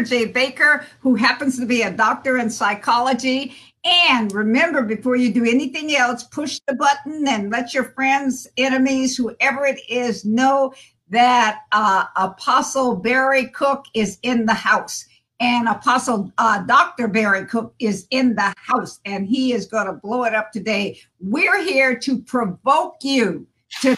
Dr. Jay Baker, who happens to be a doctor in psychology. And remember, before you do anything else, push the button and let your friends, enemies, whoever it is, know that uh, Apostle Barry Cook is in the house. And Apostle uh, Dr. Barry Cook is in the house, and he is going to blow it up today. We're here to provoke you to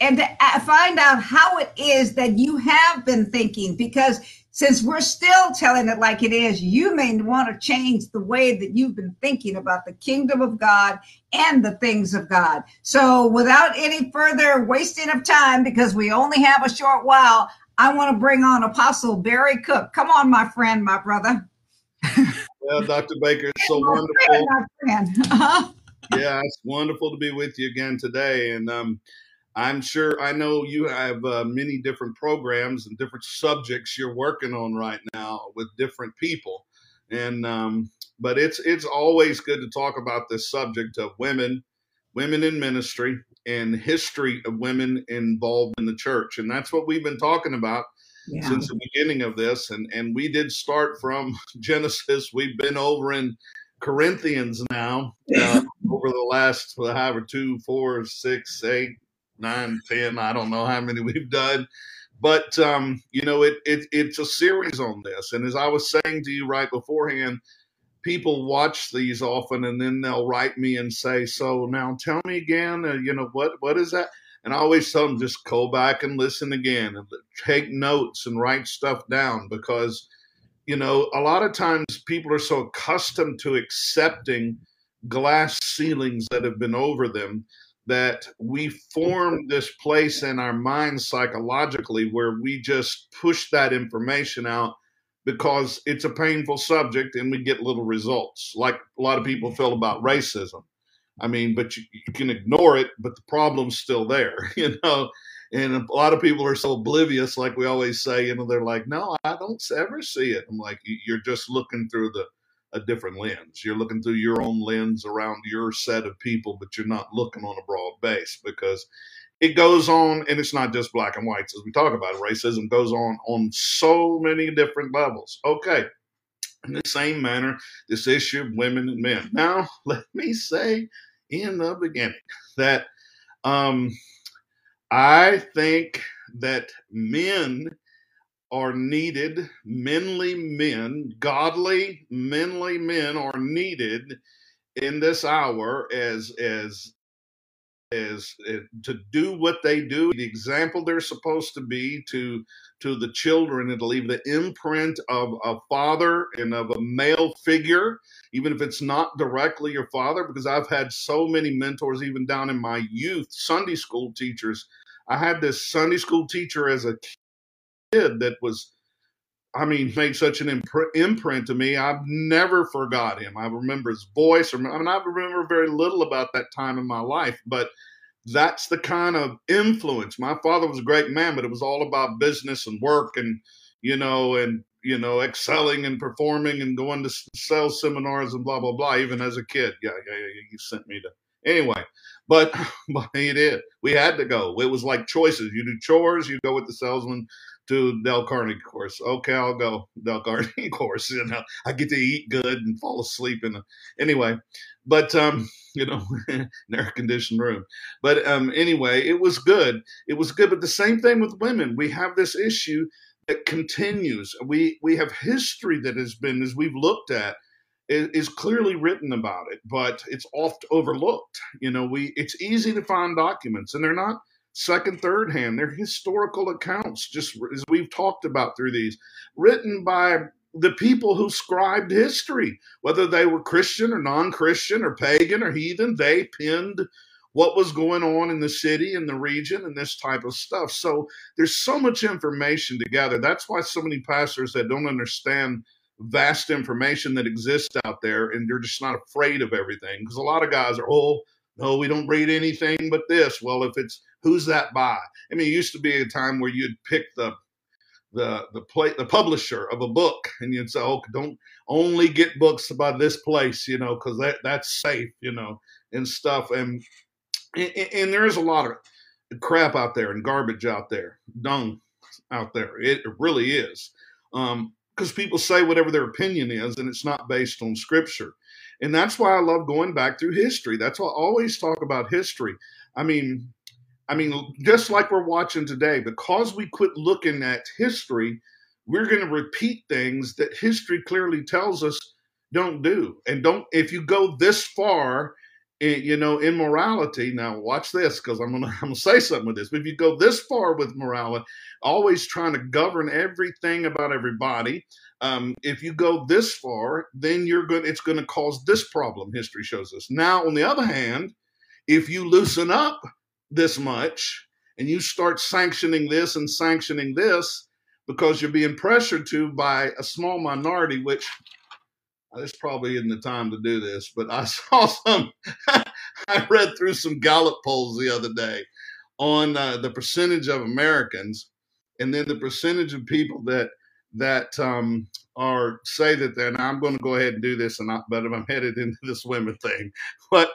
and to uh, find out how it is that you have been thinking because since we're still telling it like it is you may want to change the way that you've been thinking about the kingdom of god and the things of god. So without any further wasting of time because we only have a short while i want to bring on apostle barry cook. Come on my friend my brother. Well dr baker it's so wonderful. uh-huh. yeah it's wonderful to be with you again today. And um I'm sure I know you have uh, many different programs and different subjects you're working on right now with different people, and um, but it's it's always good to talk about this subject of women, women in ministry, and history of women involved in the church, and that's what we've been talking about yeah. since the beginning of this, and and we did start from Genesis. We've been over in Corinthians now uh, over the last however two, four, six, eight, nine, ten, I don't know how many we've done. But um, you know, it, it it's a series on this. And as I was saying to you right beforehand, people watch these often and then they'll write me and say, So now tell me again, uh, you know, what what is that? And I always tell them just go back and listen again and take notes and write stuff down because, you know, a lot of times people are so accustomed to accepting glass ceilings that have been over them that we form this place in our minds psychologically where we just push that information out because it's a painful subject and we get little results like a lot of people feel about racism. I mean but you, you can ignore it but the problem's still there you know? And a lot of people are so oblivious like we always say you know they're like no i don't ever see it. I'm like you're just looking through the a different lens. You're looking through your own lens around your set of people, but you're not looking on a broad base because it goes on, and it's not just black and whites as we talk about it. Racism goes on on so many different levels. Okay. In the same manner, this issue of women and men. Now, let me say in the beginning that um, I think that men are needed, manly men, godly, manly men are needed in this hour as as as, as to do what they do, the example they're supposed to be to to the children and to leave the imprint of a father and of a male figure, even if it's not directly your father, because I've had so many mentors, even down in my youth, Sunday school teachers. I had this Sunday school teacher as a that was I mean, made such an imprint to me. I've never forgot him. I remember his voice. I mean, I remember very little about that time in my life, but that's the kind of influence. My father was a great man, but it was all about business and work and, you know, and, you know, excelling and performing and going to sales seminars and blah, blah, blah, even as a kid. Yeah, yeah, yeah. You sent me to, anyway, but, but he did. We had to go. It was like choices. You do chores, you go with the salesman to Dale Carnegie course. Okay, I'll go Dale Carnegie course. You know, I get to eat good and fall asleep the anyway. But um, you know, an air conditioned room. But um, anyway, it was good. It was good. But the same thing with women. We have this issue that continues. We we have history that has been, as we've looked at, is, clearly written about it, but it's oft overlooked. You know, we it's easy to find documents, and they're not second, third hand. They're historical accounts, just as we've talked about through these, written by the people who scribed history, whether they were Christian or non Christian or pagan or heathen, they penned what was going on in the city and the region and this type of stuff. So there's so much information together. That's why so many pastors that don't understand vast information that exists out there and they're just not afraid of everything because a lot of guys are, oh, no, we don't read anything but this. Well, if it's who's that by? I mean, it used to be a time where you'd pick the the the play the publisher of a book, and you'd say, "Oh, don't only get books by this place," you know, because that that's safe, you know, and stuff. And, and and there is a lot of crap out there and garbage out there, dung out there. It really is. Um, because people say whatever their opinion is and it's not based on scripture. And that's why I love going back through history. That's why I always talk about history. I mean, I mean, just like we're watching today, because we quit looking at history, we're going to repeat things that history clearly tells us don't do. And don't, if you go this far, eh, you know, in morality, now watch this because I'm going to say something with this. But if you go this far with morality, always trying to govern everything about everybody, um, if you go this far, then you're going. It's going to cause this problem. History shows us. Now, on the other hand, if you loosen up this much and you start sanctioning this and sanctioning this because you're being pressured to by a small minority, which uh, this probably isn't the time to do this, but I saw some. I read through some Gallup polls the other day on uh, the percentage of Americans, and then the percentage of people that that um, are say that they're. Now I'm going to go ahead and do this, and I, but I'm headed into this women thing. But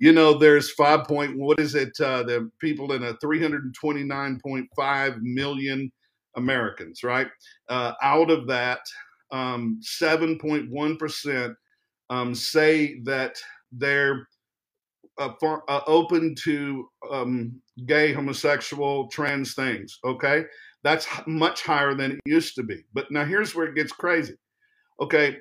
you know, there's five point. What is it? Uh, the people in a 329.5 million Americans, right? Uh, out of that, um, 7.1 percent um, say that they're uh, for, uh, open to um, gay, homosexual, trans things. Okay, that's much higher than it used to be. But now here's where it gets crazy. Okay.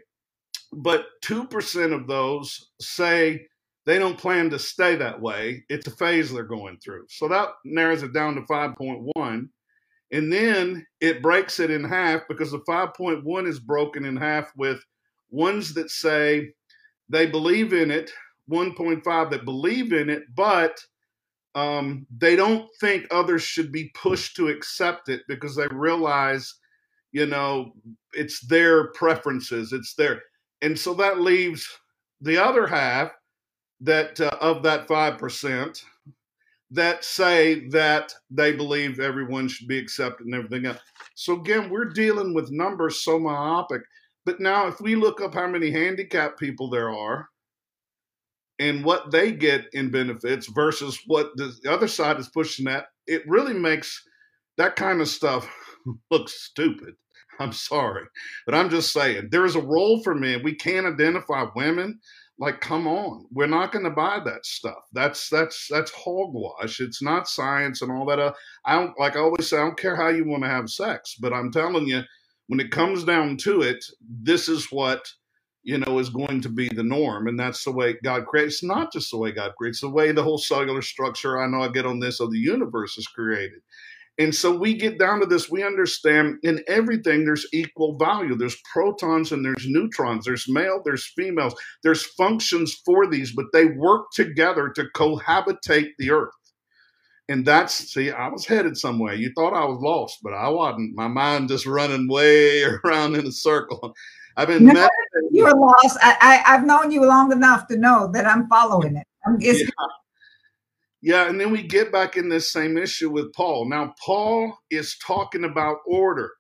But 2% of those say they don't plan to stay that way. It's a phase they're going through. So that narrows it down to 5.1. And then it breaks it in half because the 5.1 is broken in half with ones that say they believe in it, 1.5 that believe in it, but um, they don't think others should be pushed to accept it because they realize, you know, it's their preferences, it's their, and so that leaves the other half that uh, of that five percent that say that they believe everyone should be accepted and everything else. So again, we're dealing with numbers so myopic. But now, if we look up how many handicapped people there are, and what they get in benefits versus what the other side is pushing at, it really makes that kind of stuff look stupid. I'm sorry, but I'm just saying there is a role for men. We can't identify women. Like, come on, we're not going to buy that stuff. That's that's that's hogwash. It's not science and all that. Uh, I don't like I always say. I don't care how you want to have sex, but I'm telling you, when it comes down to it, this is what you know, is going to be the norm. And that's the way God creates. It's not just the way God creates, the way the whole cellular structure, I know I get on this, of the universe is created. And so we get down to this, we understand in everything there's equal value. There's protons and there's neutrons, there's male, there's females, there's functions for these, but they work together to cohabitate the earth. And that's, see, I was headed somewhere. You thought I was lost, but I wasn't. My mind just running way around in a circle. I've been no, you're lost. I, I have known you long enough to know that I'm following it. I'm, yeah. Yeah, and then we get back in this same issue with Paul. Now Paul is talking about order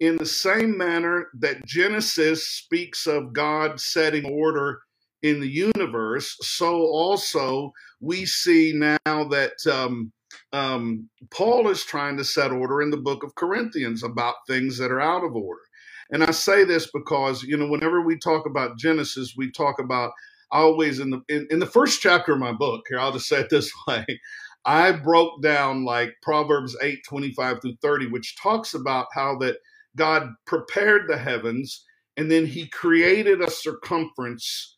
in the same manner that Genesis speaks of God setting order in the universe. So also we see now that um, um, Paul is trying to set order in the book of Corinthians about things that are out of order. And I say this because, you know, whenever we talk about Genesis, we talk about always in the in, in the first chapter of my book, here, I'll just say it this way. I broke down like Proverbs 8, 25 through 30, which talks about how that God prepared the heavens and then he created a circumference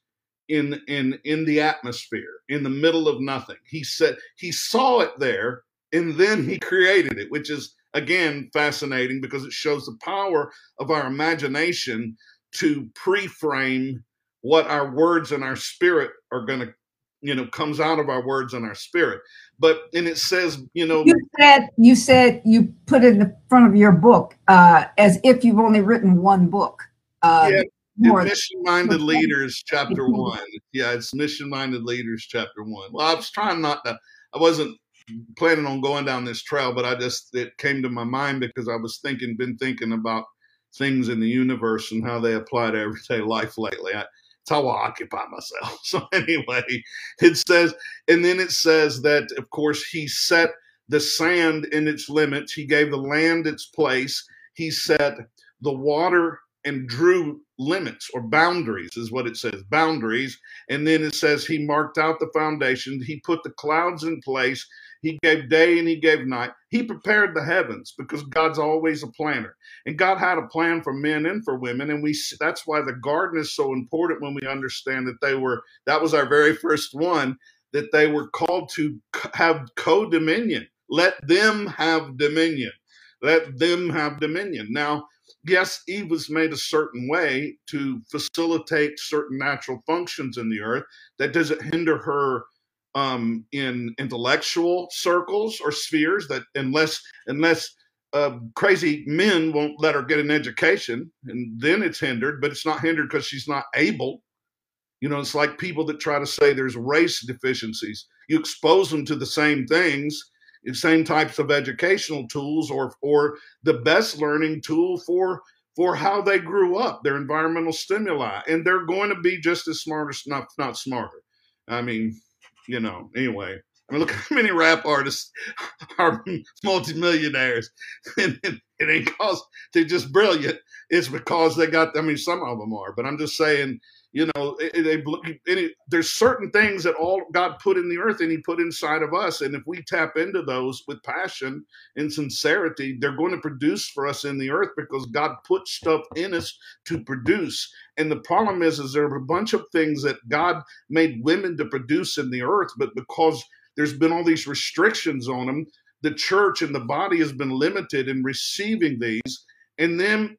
in in in the atmosphere in the middle of nothing he said he saw it there and then he created it which is again fascinating because it shows the power of our imagination to pre-frame what our words and our spirit are going to you know comes out of our words and our spirit but and it says you know you said you said you put it in the front of your book uh as if you've only written one book uh yeah. Mission Minded Leaders, Chapter One. Yeah, it's Mission Minded Leaders, Chapter One. Well, I was trying not to. I wasn't planning on going down this trail, but I just it came to my mind because I was thinking, been thinking about things in the universe and how they apply to everyday life lately. I, it's how I occupy myself. So anyway, it says, and then it says that of course he set the sand in its limits. He gave the land its place. He set the water and drew limits or boundaries is what it says boundaries and then it says he marked out the foundation he put the clouds in place he gave day and he gave night. He prepared the heavens because god's always a planner. And god had a plan for men and for women. And we that's why the garden is so important when we understand that they were that was our very first one that they were called to have co-dominion. Let them have dominion. Let them have dominion. Now yes, Eve was made a certain way to facilitate certain natural functions in the earth. That doesn't hinder her um, in intellectual circles or spheres. That unless unless uh, crazy men won't let her get an education, and then it's hindered. But it's not hindered because she's not able. You know, it's like people that try to say there's race deficiencies. You expose them to the same things the same types of educational tools or or the best learning tool for for how they grew up, their environmental stimuli, and they're going to be just as smart as not not smarter. I mean, you know. Anyway, I mean, look how many rap artists are multimillionaires, it, ain't because they're just brilliant. It's because they got. I mean, some of them are, but I'm just saying you know eh, eh, they, they, there's certain things that all god put in the earth and he put inside of us and if we tap into those with passion and sincerity they're going to produce for us in the earth because god put stuff in us to produce. And the problem is is there are a bunch of things that god made women to produce in the earth but because there's been all these restrictions on them the church and the body has been limited in receiving these and then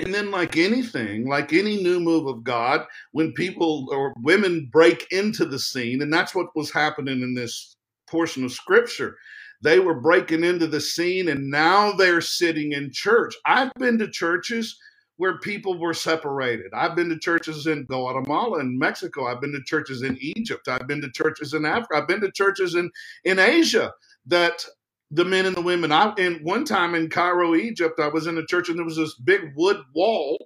and then, like anything, like any new move of God, when people or women break into the scene, and that's what was happening in this portion of scripture. They were breaking into the scene and now they're sitting in church. I've been to churches where people were separated. I've been to churches in Guatemala and Mexico. I've been to churches in Egypt. I've been to churches in Africa. I've been to churches in, in Asia that the men and the women. I and one time in Cairo, Egypt, I was in a church and there was this big wood wall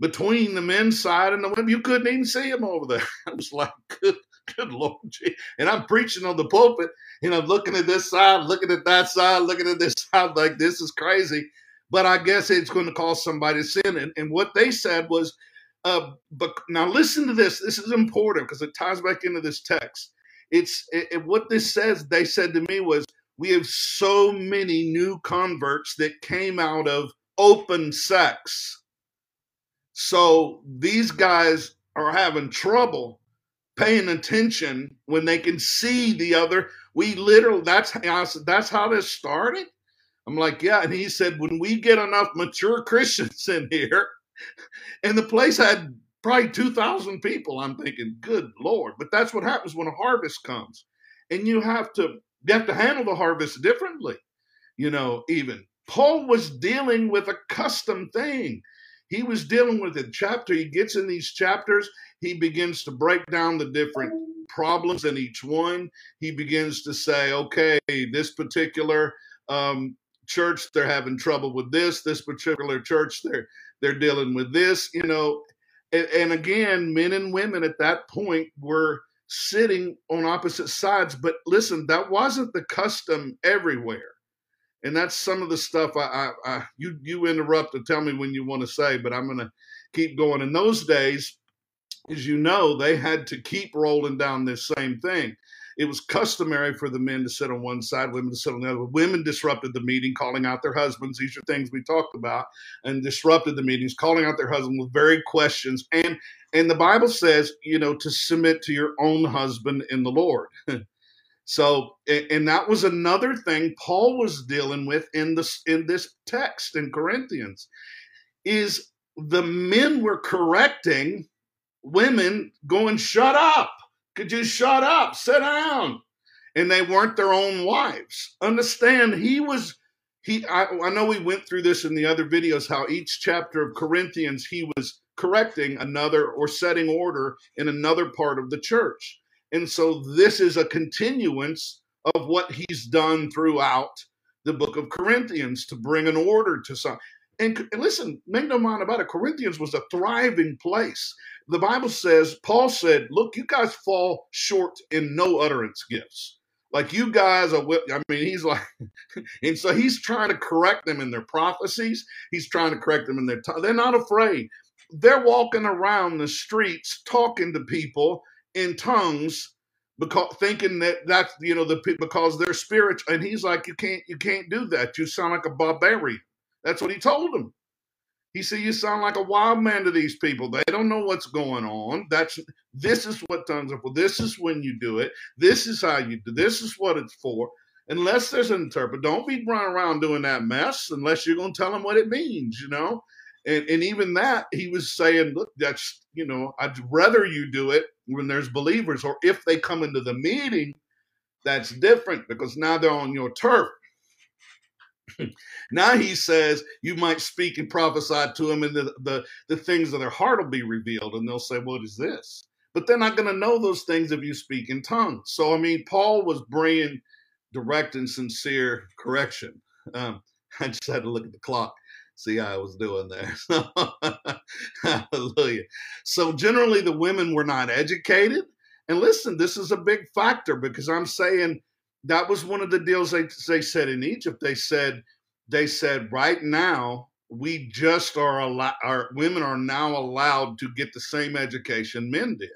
between the men's side and the women. You couldn't even see them over there. I was like, good, good Lord. And I'm preaching on the pulpit and I'm looking at this side, looking at that side, looking at this side, like this is crazy. But I guess it's going to cause somebody to sin. And, and what they said was, uh, but now listen to this. This is important because it ties back into this text. It's it, it, what this says. They said to me was, we have so many new converts that came out of open sex. So these guys are having trouble paying attention when they can see the other. We literally that's that's how this started. I'm like, yeah, and he said when we get enough mature Christians in here, and the place had probably two thousand people. I'm thinking, good lord, but that's what happens when a harvest comes, and you have to you have to handle the harvest differently. You know, even Paul was dealing with a custom thing. He was dealing with a chapter. He gets in these chapters, he begins to break down the different problems in each one. He begins to say, okay, this particular um, church, they're having trouble with this. This particular church, they're they're dealing with this. You know, and, and again, men and women at that point were sitting on opposite sides. But listen, that wasn't the custom everywhere. And that's some of the stuff I, I, I you you interrupt to tell me when you want to say, but I'm going to keep going. In those days, as you know, they had to keep rolling down this same thing it was customary for the men to sit on one side, women to sit on the other. Women disrupted the meeting, calling out their husbands. These are things we talked about, and disrupted the meetings, calling out their husband with very questions. And and the Bible says, you know, to submit to your own husband in the Lord. so, and that was another thing Paul was dealing with in this in this text in Corinthians, is the men were correcting women, going, "Shut up." Could you shut up, sit down. And they weren't their own wives. Understand, he was, he, I, I know we went through this in the other videos, how each chapter of Corinthians, he was correcting another or setting order in another part of the church. And so this is a continuance of what he's done throughout the book of Corinthians to bring an order to some. And, and listen, make no mind about it, Corinthians was a thriving place the Bible says, Paul said, Look, you guys fall short in no utterance gifts. Like you guys are, I mean, he's like, and so he's trying to correct them in their prophecies. He's trying to correct them in their, they're not afraid. They're walking around the streets talking to people in tongues because thinking that that's you know the because they're spiritual and he's like you can't you can't do that you sound like a barbarian that's what he told them he said you sound like a wild man to these people. They don't know what's going on. That's this is what tongues are for. This is when you do it. This is how you do this is what it's for. Unless there's an interpreter don't be running around doing that mess unless you're going to tell them what it means you know? And, and even that, he was saying, look, that's, you know, I'd rather you do it when there's believers or if they come into the meeting, that's different because now they're on your turf. now he says you might speak and prophesy to them and the, the, the things of their heart will be revealed and they'll say, what is this? But they're not going to know those things if you speak in tongues. So, I mean, Paul was bringing direct and sincere correction. Um, I just had to look at the clock see how I was doing there. Hallelujah. So generally the women were not educated. And listen, this is a big factor because I'm saying that was one of the deals they, they said in Egypt. They said, they said right now we just are allowed our women are now allowed to get the same education men did.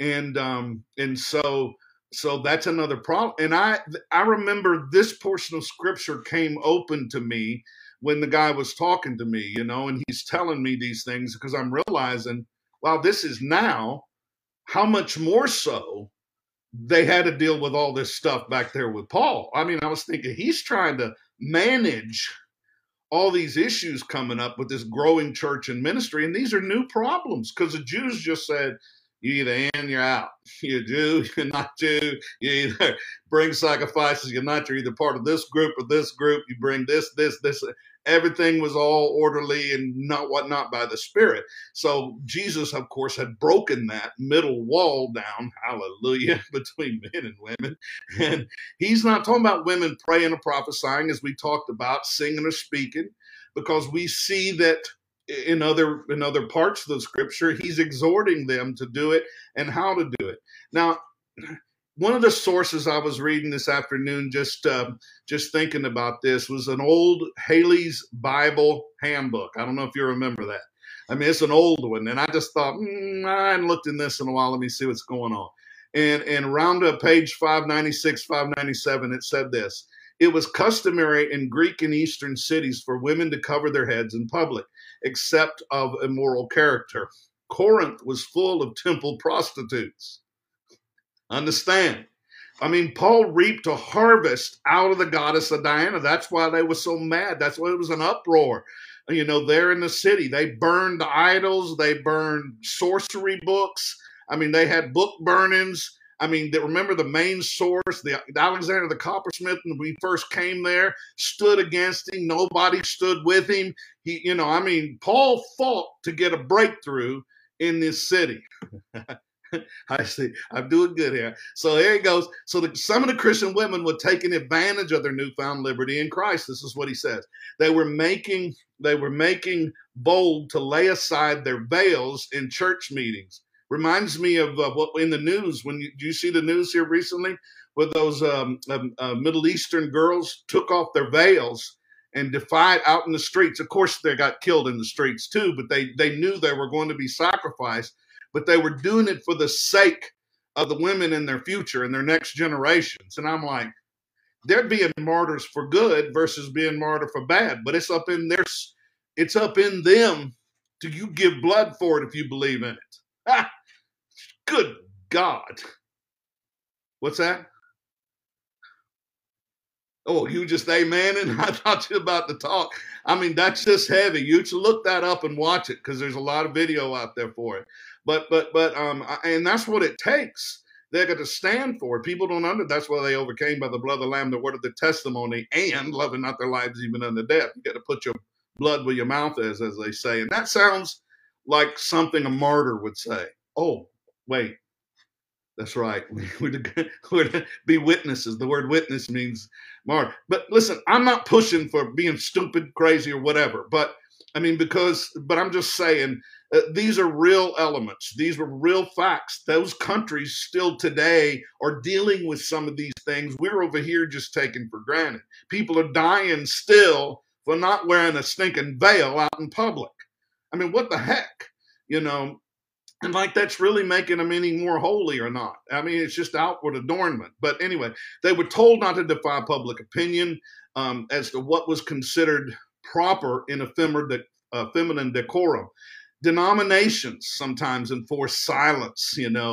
And um and so so that's another problem. And I I remember this portion of scripture came open to me when the guy was talking to me, you know, and he's telling me these things because I'm realizing, wow, this is now how much more so they had to deal with all this stuff back there with Paul. I mean, I was thinking he's trying to manage all these issues coming up with this growing church and ministry, and these are new problems because the Jews just said, you either in, you're out. You're Jew, you're not Jew. You either bring sacrifices, you're not. You're either part of this group or this group. You bring this, this, this. Everything was all orderly and not whatnot by the Spirit. So Jesus, of course, had broken that middle wall down, hallelujah, between men and women. And he's not talking about women praying or prophesying, as we talked about, singing or speaking, because we see that in other in other parts of the scripture he's exhorting them to do it and how to do it now one of the sources i was reading this afternoon just uh, just thinking about this was an old halley's bible handbook i don't know if you remember that i mean it's an old one and i just thought mm, i hadn't looked in this in a while let me see what's going on and and around uh, page 596 597 it said this it was customary in Greek and Eastern cities for women to cover their heads in public, except of immoral character. Corinth was full of temple prostitutes. Understand? I mean, Paul reaped a harvest out of the goddess of Diana. That's why they were so mad. That's why it was an uproar. You know, there in the city, they burned idols, they burned sorcery books. I mean, they had book burnings. I mean, remember the main source, the Alexander the coppersmith, when we first came there, stood against him. Nobody stood with him. He, you know, I mean, Paul fought to get a breakthrough in this city. I see. I'm doing good here. So there he goes. So the, some of the Christian women were taking advantage of their newfound liberty in Christ. This is what he says. They were making they were making bold to lay aside their veils in church meetings reminds me of uh, what in the news when you, do you see the news here recently where those um, um, uh, Middle Eastern girls took off their veils and defied out in the streets. Of course, they got killed in the streets too, but they they knew they were going to be sacrificed. But they were doing it for the sake of the women in their future and their next generations. And I'm like, they're being martyrs for good versus being martyr for bad. But it's up in their, it's up in them. Do you give blood for it if you believe in it? Good God. What's that? Oh, you just amen and I thought you were about to talk. I mean, that's just heavy. You should look that up and watch it because there's a lot of video out there for it. But but but um and that's what it takes. They're going to stand for. People don't under. That's why they overcame by the blood of the lamb, the word of the testimony, and loving not their lives even unto death. You got to put your blood where your mouth is, as they say. And that sounds like something a martyr would say. Oh, wait, that's right. We're we're to be witnesses. The word witness means martyr. But listen, I'm not pushing for being stupid, crazy, or whatever. But I mean, because, but I'm just saying, Uh, these are real elements. These were real facts. Those countries still today are dealing with some of these things. We're over here just taking for granted. People are dying still for not wearing a stinking veil out in public. I mean, what the heck? You know, and like that's really making them any more holy or not. I mean, it's just outward adornment. But anyway, they were told not to defy public opinion um, as to what was considered proper in a feminine, uh, feminine decorum denominations sometimes enforce silence, you know,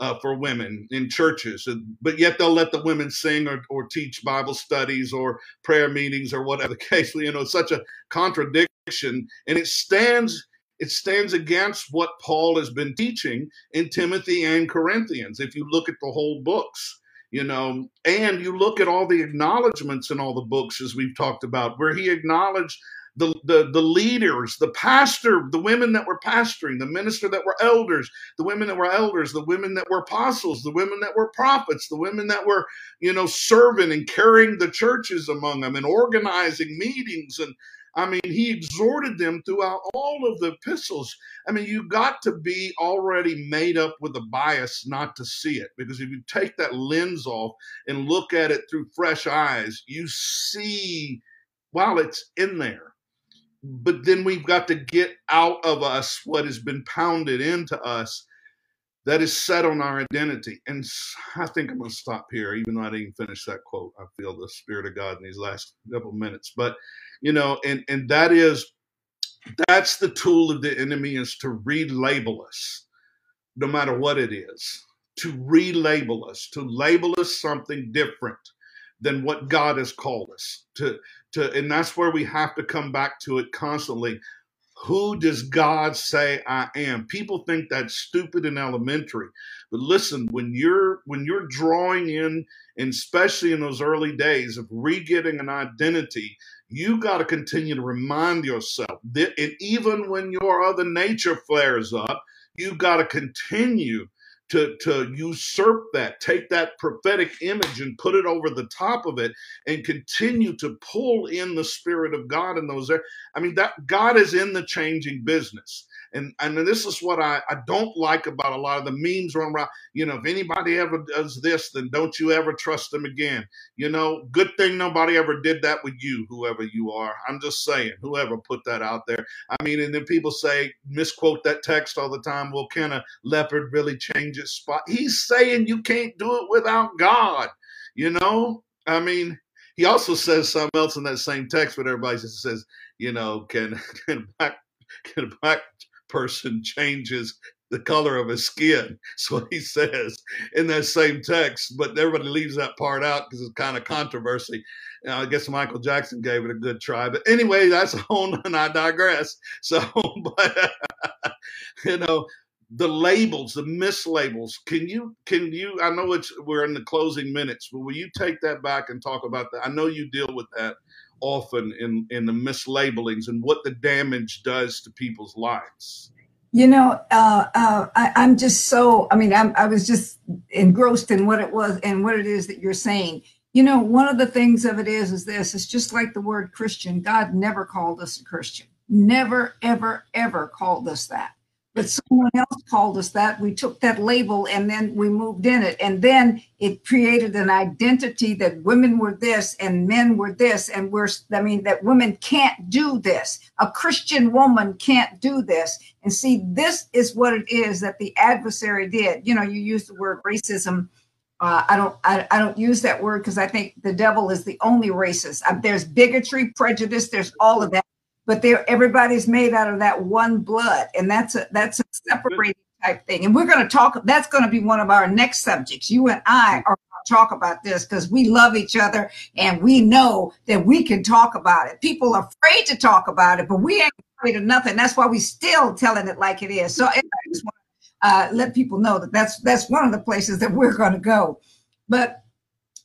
uh, for women in churches, but yet they'll let the women sing or, or teach Bible studies or prayer meetings or whatever the case. You know, it's such a contradiction, and it stands it stands against what Paul has been teaching in Timothy and Corinthians. If you look at the whole books, you know, and you look at all the acknowledgments in all the books, as we've talked about, where he acknowledged the, the, the leaders, the pastor, the women that were pastoring, the minister that were elders, the women that were elders, the women that were apostles, the women that were prophets, the women that were, you know, serving and carrying the churches among them and organizing meetings. And I mean, he exhorted them throughout all of the epistles. I mean, you got to be already made up with a bias not to see it because if you take that lens off and look at it through fresh eyes, you see, while it's in there but then we've got to get out of us what has been pounded into us that is set on our identity. And I think I'm going to stop here, even though I didn't finish that quote. I feel the Spirit of God in these last couple minutes. But, you know, and, and that is, that's the tool of the enemy is to relabel us, no matter what it is, to relabel us, to label us something different than what God has called us to to and that's where we have to come back to it constantly. Who does God say I am? People think that's stupid and elementary. But listen, when you're when you're drawing in, and especially in those early days of re-getting an identity, you got to continue to remind yourself that and even when your other nature flares up, you got to continue to, to usurp that, take that prophetic image and put it over the top of it and continue to pull in the Spirit of God in those. I mean, that God is in the changing business. And and this is what I, I don't like about a lot of the memes run around. You know, if anybody ever does this, then don't you ever trust them again. You know, good thing nobody ever did that with you, whoever you are. I'm just saying, whoever put that out there. I mean, and then people say, misquote that text all the time. Well, can a leopard really change its spot? He's saying you can't do it without God. You know, I mean, he also says something else in that same text, but everybody just says, you know, can can black can a black person changes the color of his skin. That's what he says in that same text. But everybody leaves that part out because it's kind of controversy. I guess Michael Jackson gave it a good try. But anyway, that's a whole and I digress. So, but you know, the labels, the mislabels. Can you can you I know it's we're in the closing minutes, but will you take that back and talk about that? I know you deal with that often in in the mislabelings and what the damage does to people's lives. You know uh, uh, I, am just so i mean I'm, i was just engrossed in what it was and what it is that you're saying. You know one of the things of it is is this it's just like the word christian. God never called us a christian. Never ever ever called us that but someone else called us that. We took that label and then we moved in it. And then it created an identity that women were this and men were this. And we're, I mean, that women can't do this. A Christian woman can't do this. And see, this is what it is that the adversary did. You know, you use the word racism. Uh, I don't I, I, don't use that word because I think the devil is the only racist. Uh, there's bigotry, prejudice, there's all of that but they're everybody's made out of that one blood and that's a that's a separating type thing. And we're going to talk that's going to be one of our next subjects. You and i are going to talk about this because we love each other and we know that we can talk about it. People are afraid to talk about it but we ain't afraid of nothing. That's why we still telling it like it is. So i just want to uh, let people know that that's that's one of the places that we're going to go. But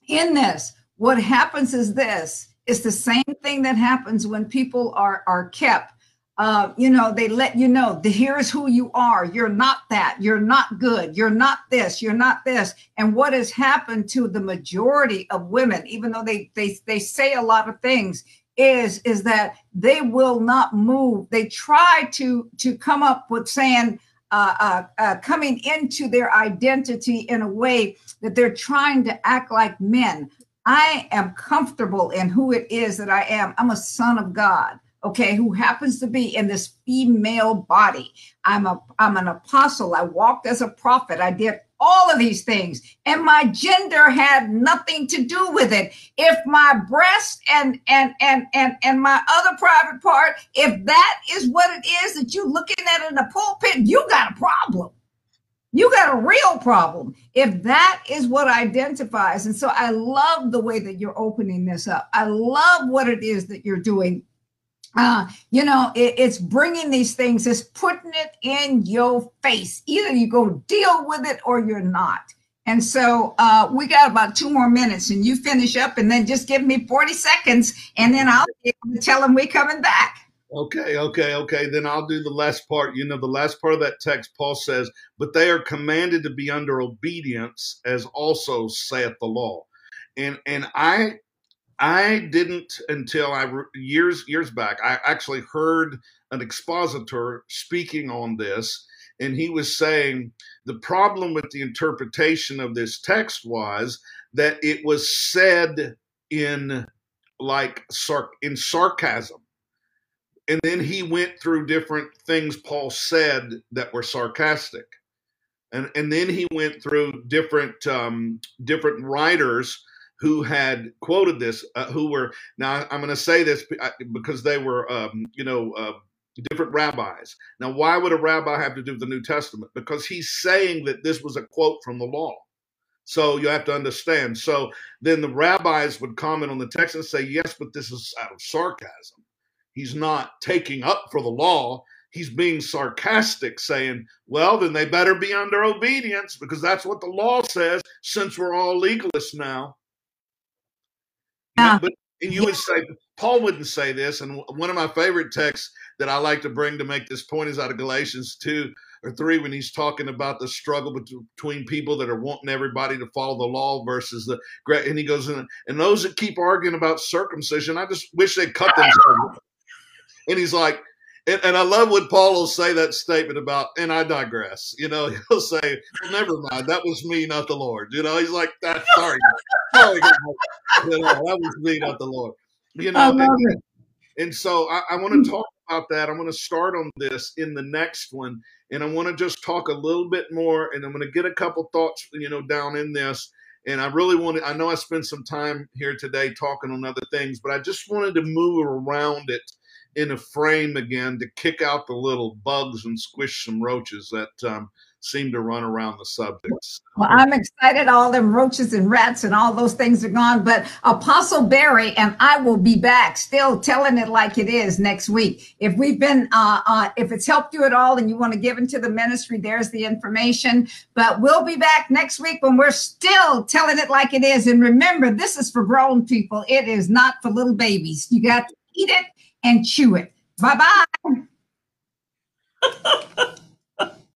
in this what happens is this it's the same thing that happens when people are are kept. Uh, you know, they let you know the here's who you are. You're not that. You're not good. You're not this. You're not this. And what has happened to the majority of women, even though they they they say a lot of things, is is that they will not move. They try to to come up with saying uh, uh, uh, coming into their identity in a way that they're trying to act like men. I am comfortable in who it is that I am. I'm a son of God okay, who happens to be in this female body. I'm a I'm an apostle. I walked as a prophet. I did all of these things and my gender had nothing to do with it if my breast and and and and and my other private part if that is what it is that you're looking at in the pulpit you got a problem you got a real problem if that is what identifies and so i love the way that you're opening this up i love what it is that you're doing uh, you know, it, it's bringing these things, it's putting it in your face. Either you go deal with it or you're not. And so uh, we got about two more minutes, and you finish up, and then just give me 40 seconds, and then I'll tell them we're coming back. Okay, okay, okay. Then I'll do the last part. You know, the last part of that text, Paul says, But they are commanded to be under obedience, as also saith the law. And and I I didn't until I years years back. I actually heard an expositor speaking on this, and he was saying the problem with the interpretation of this text was that it was said in like sarc in sarcasm, and then he went through different things Paul said that were sarcastic, and and then he went through different um, different writers who had quoted this, uh, who were now I'm going to say this because they were, um, you know, uh, different rabbis. Now, why would a rabbi have to do the New Testament? Because he's saying that this was a quote from the law. So you have to understand. So then the rabbis would comment on the text and say, yes, but this is out of sarcasm. He's not taking up for the law. He's being sarcastic, saying, well, then they better be under obedience because that's what the law says, since we're all legalists now. Yeah. But and you would say Paul wouldn't say this. And one of my favorite texts that I like to bring to make this point is out of Galatians two or three when he's talking about the struggle between people that are wanting everybody to follow the law versus the. And he goes in and those that keep arguing about circumcision, I just wish they'd cut themselves. And he's like, and, and, I love when Paul will say that statement about, and I digress. You know, he'll say, well, never mind, that was me, not the Lord. You know, he's like, that, sorry, sorry, you know, that was me, not the Lord. You know, and, and, so I, I want to talk about that. I'm going to start on this in the next one, and I want to just talk a little bit more, and I'm going to get a couple thoughts, you know, down in this. And I really wanted, I know I spent some time here today talking on other things, but I just wanted to move around it in a frame again to kick out the little bugs and squish some roaches that um, seem to run around the subjects. Well, I'm excited. All them roaches and rats and all those things are gone. But Apostle Barry and I will be back, still telling it like it is next week. If we've been, uh, uh, if it's helped you at all, and you want to give into the ministry, there's the information. But we'll be back next week when we're still telling it like it is. And remember, this is for grown people. It is not for little babies. You got to eat it and chew it. Bye bye.